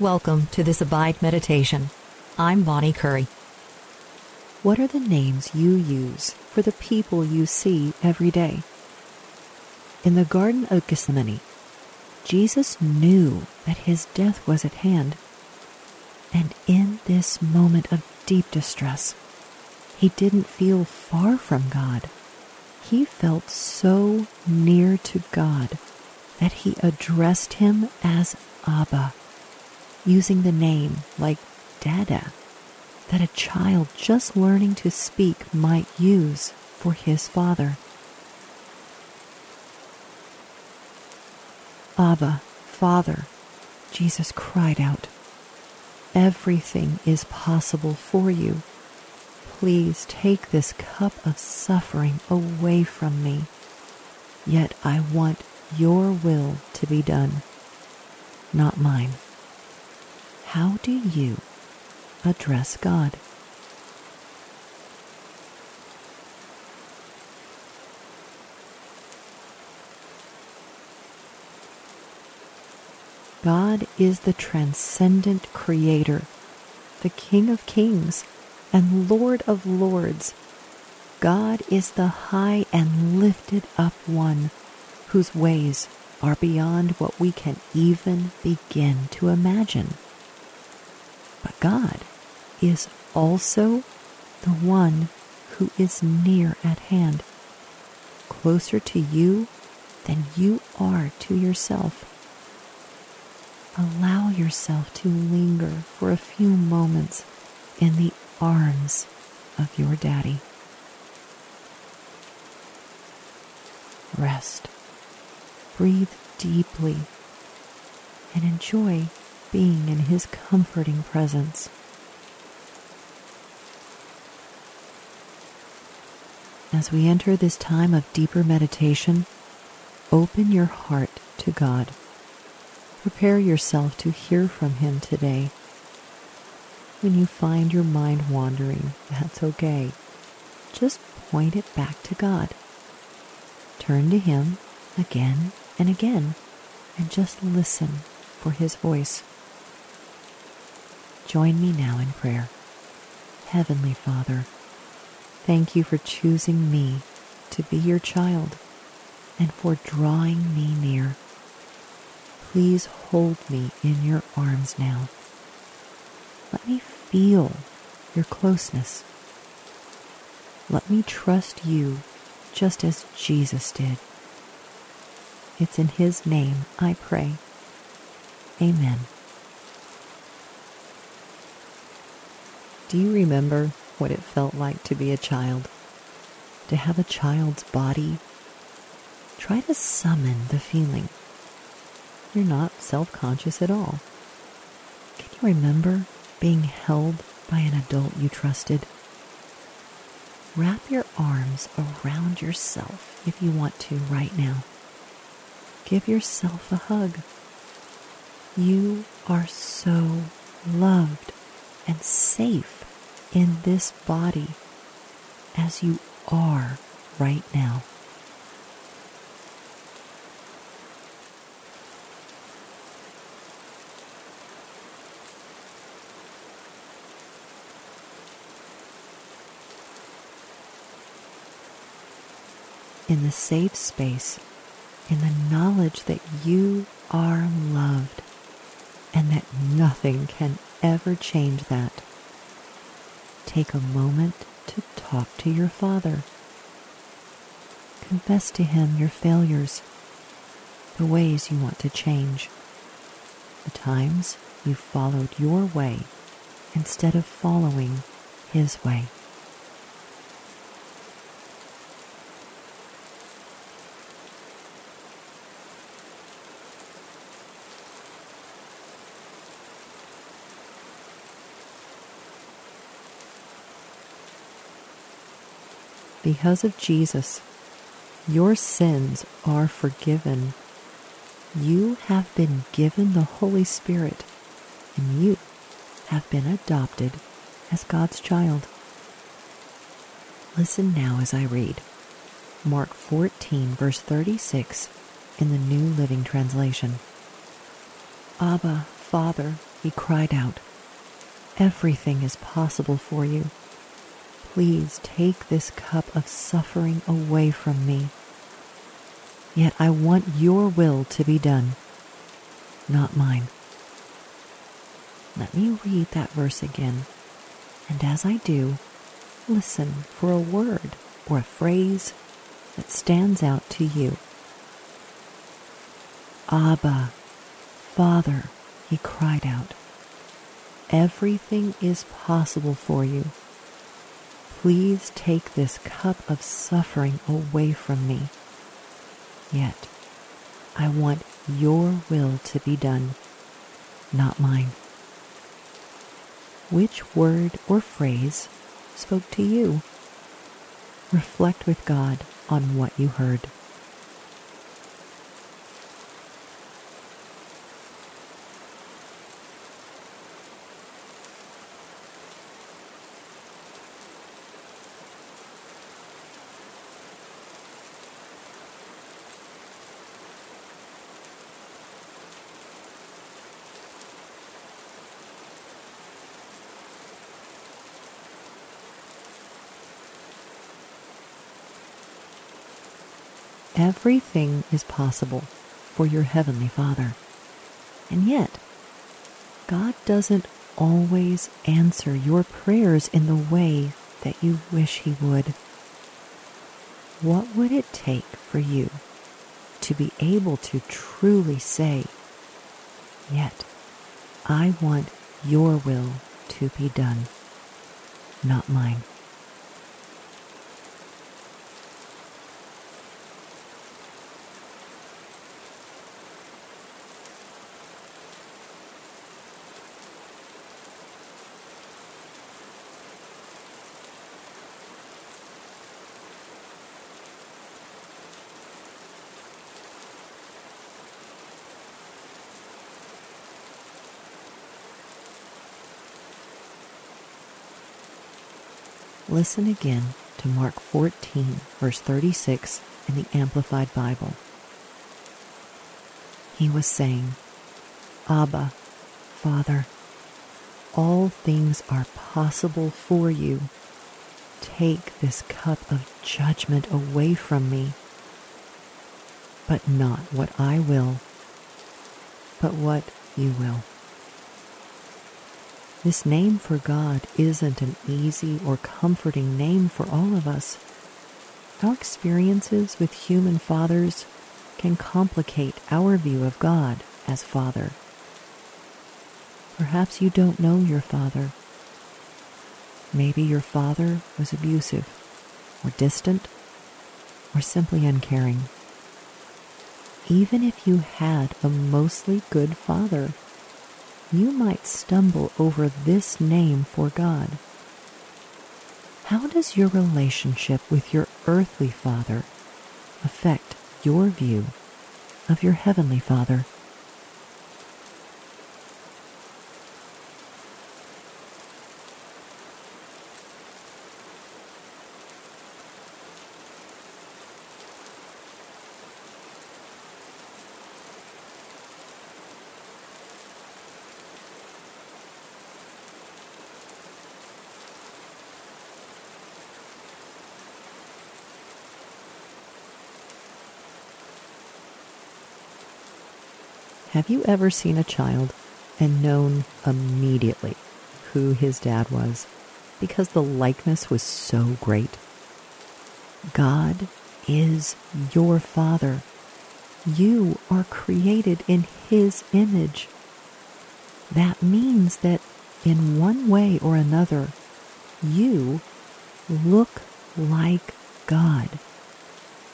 Welcome to this Abide Meditation. I'm Bonnie Curry. What are the names you use for the people you see every day? In the Garden of Gethsemane, Jesus knew that his death was at hand. And in this moment of deep distress, he didn't feel far from God. He felt so near to God that he addressed him as Abba, using the name like Dada that a child just learning to speak might use for his father. Abba, Father, Jesus cried out, Everything is possible for you. Please take this cup of suffering away from me. Yet I want your will to be done, not mine. How do you address God? God is the transcendent creator, the King of kings and Lord of lords. God is the high and lifted up one whose ways are beyond what we can even begin to imagine. But God is also the one who is near at hand, closer to you than you are to yourself. Allow yourself to linger for a few moments in the arms of your daddy. Rest, breathe deeply, and enjoy being in his comforting presence. As we enter this time of deeper meditation, open your heart to God. Prepare yourself to hear from Him today. When you find your mind wandering, that's okay. Just point it back to God. Turn to Him again and again and just listen for His voice. Join me now in prayer. Heavenly Father, thank you for choosing me to be your child and for drawing me near. Please hold me in your arms now. Let me feel your closeness. Let me trust you just as Jesus did. It's in his name I pray. Amen. Do you remember what it felt like to be a child? To have a child's body? Try to summon the feeling. You're not self conscious at all. Can you remember being held by an adult you trusted? Wrap your arms around yourself if you want to right now. Give yourself a hug. You are so loved and safe in this body as you are right now. In the safe space, in the knowledge that you are loved and that nothing can ever change that take a moment to talk to your Father. Confess to Him your failures, the ways you want to change, the times you followed your way instead of following His way. Because of Jesus, your sins are forgiven. You have been given the Holy Spirit, and you have been adopted as God's child. Listen now as I read Mark 14, verse 36 in the New Living Translation. Abba, Father, he cried out. Everything is possible for you. Please take this cup of suffering away from me. Yet I want your will to be done, not mine. Let me read that verse again, and as I do, listen for a word or a phrase that stands out to you. Abba, Father, he cried out. Everything is possible for you. Please take this cup of suffering away from me. Yet, I want your will to be done, not mine. Which word or phrase spoke to you? Reflect with God on what you heard. Everything is possible for your Heavenly Father. And yet, God doesn't always answer your prayers in the way that you wish He would. What would it take for you to be able to truly say, Yet, I want your will to be done, not mine? Listen again to Mark 14, verse 36 in the Amplified Bible. He was saying, Abba, Father, all things are possible for you. Take this cup of judgment away from me, but not what I will, but what you will. This name for God isn't an easy or comforting name for all of us. Our experiences with human fathers can complicate our view of God as Father. Perhaps you don't know your father. Maybe your father was abusive, or distant, or simply uncaring. Even if you had a mostly good father, you might stumble over this name for God. How does your relationship with your earthly father affect your view of your heavenly father? Have you ever seen a child and known immediately who his dad was because the likeness was so great? God is your Father. You are created in His image. That means that in one way or another, you look like God,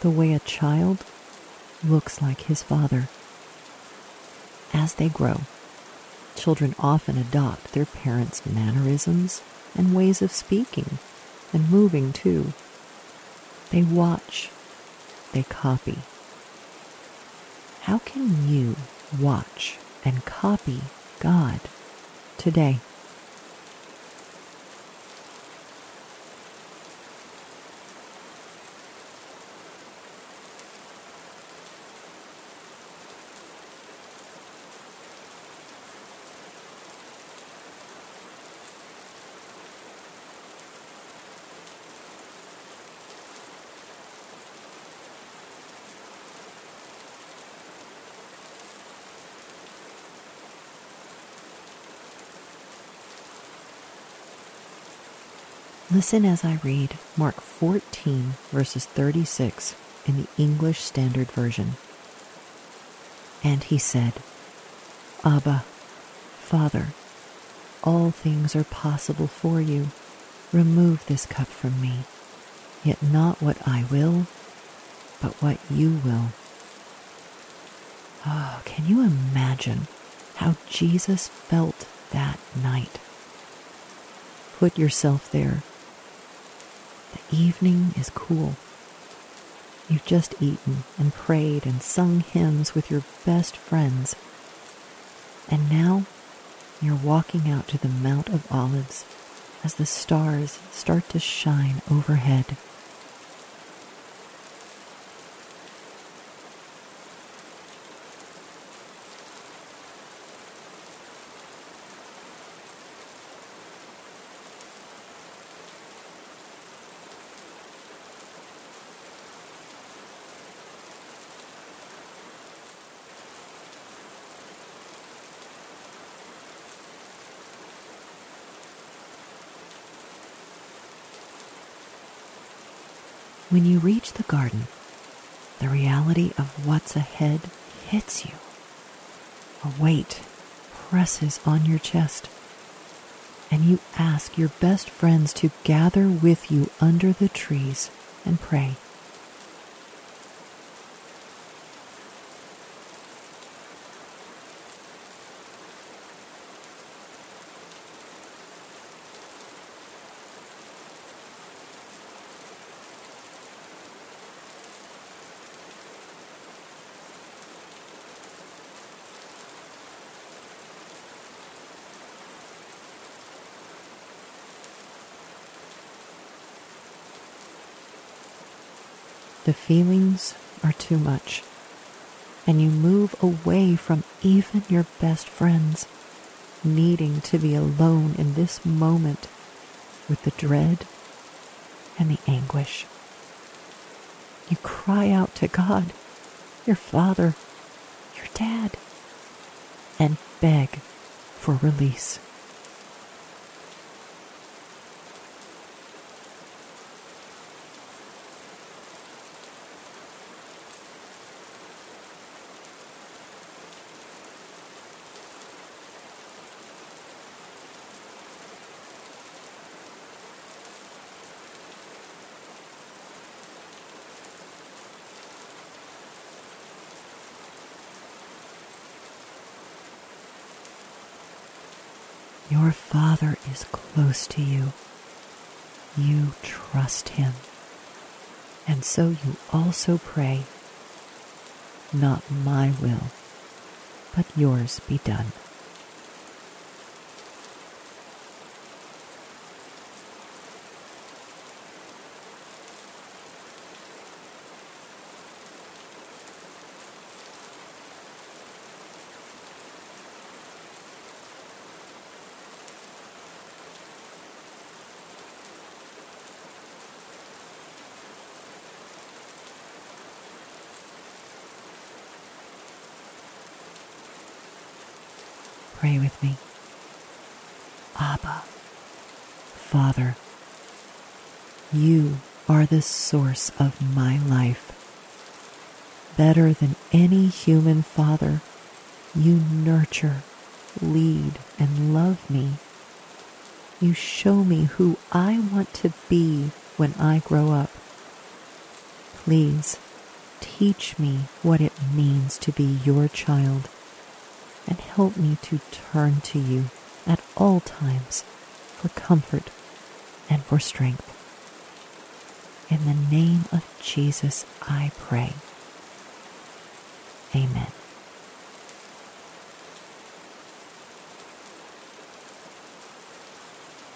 the way a child looks like his father as they grow. Children often adopt their parents' mannerisms and ways of speaking and moving too. They watch, they copy. How can you watch and copy God today? Listen as I read Mark 14, verses 36 in the English Standard Version. And he said, Abba, Father, all things are possible for you. Remove this cup from me, yet not what I will, but what you will. Oh, can you imagine how Jesus felt that night? Put yourself there. The evening is cool. You've just eaten and prayed and sung hymns with your best friends. And now you're walking out to the Mount of Olives as the stars start to shine overhead. When you reach the garden, the reality of what's ahead hits you. A weight presses on your chest, and you ask your best friends to gather with you under the trees and pray. The feelings are too much, and you move away from even your best friends, needing to be alone in this moment with the dread and the anguish. You cry out to God, your Father, your Dad, and beg for release. Your Father is close to you. You trust Him. And so you also pray, Not my will, but yours be done. Pray with me. Abba, Father, you are the source of my life. Better than any human father, you nurture, lead, and love me. You show me who I want to be when I grow up. Please teach me what it means to be your child and help me to turn to you at all times for comfort and for strength. In the name of Jesus, I pray. Amen.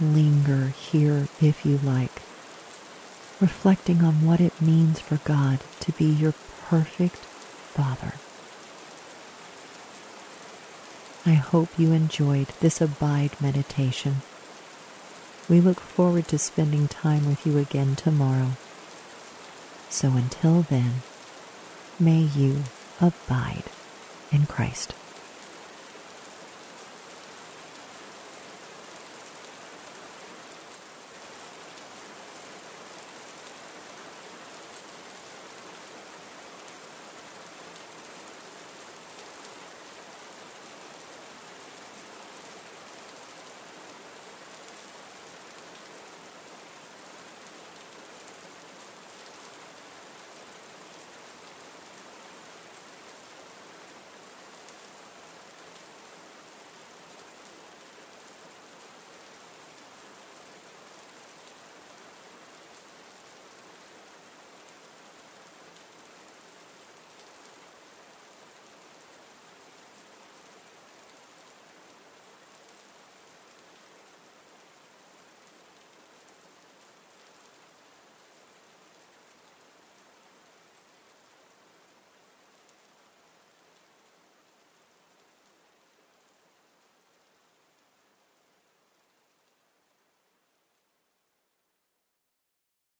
Linger here if you like, reflecting on what it means for God to be your perfect Father. I hope you enjoyed this Abide meditation. We look forward to spending time with you again tomorrow. So until then, may you abide in Christ.